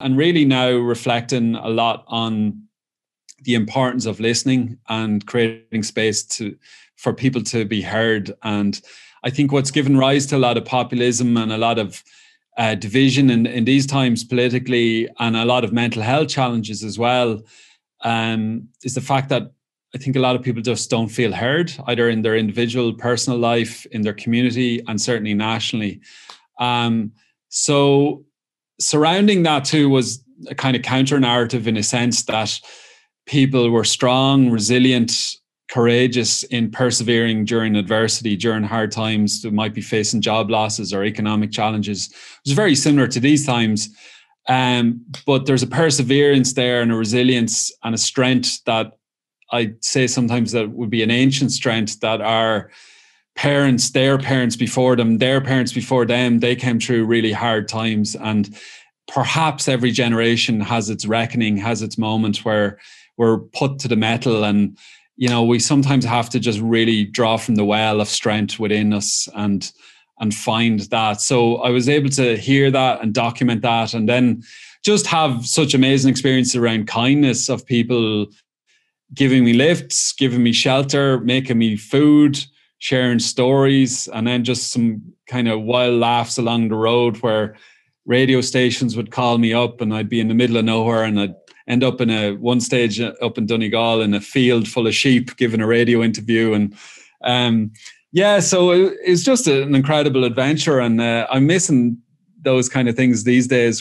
and really now reflecting a lot on the importance of listening and creating space to for people to be heard. And I think what's given rise to a lot of populism and a lot of uh, division in, in these times politically and a lot of mental health challenges as well um, is the fact that I think a lot of people just don't feel heard either in their individual personal life, in their community, and certainly nationally. Um, so surrounding that too was a kind of counter narrative in a sense that people were strong, resilient, courageous in persevering during adversity, during hard times. that might be facing job losses or economic challenges. It was very similar to these times. Um, but there's a perseverance there and a resilience and a strength that I'd say sometimes that would be an ancient strength that our parents, their parents before them, their parents before them, they came through really hard times. And perhaps every generation has its reckoning, has its moment where we're put to the metal and you know we sometimes have to just really draw from the well of strength within us and and find that so i was able to hear that and document that and then just have such amazing experiences around kindness of people giving me lifts giving me shelter making me food sharing stories and then just some kind of wild laughs along the road where radio stations would call me up and I'd be in the middle of nowhere and I'd end up in a one stage up in Donegal in a field full of sheep giving a radio interview. And um, yeah so it, it's just an incredible adventure and uh, I'm missing those kind of things these days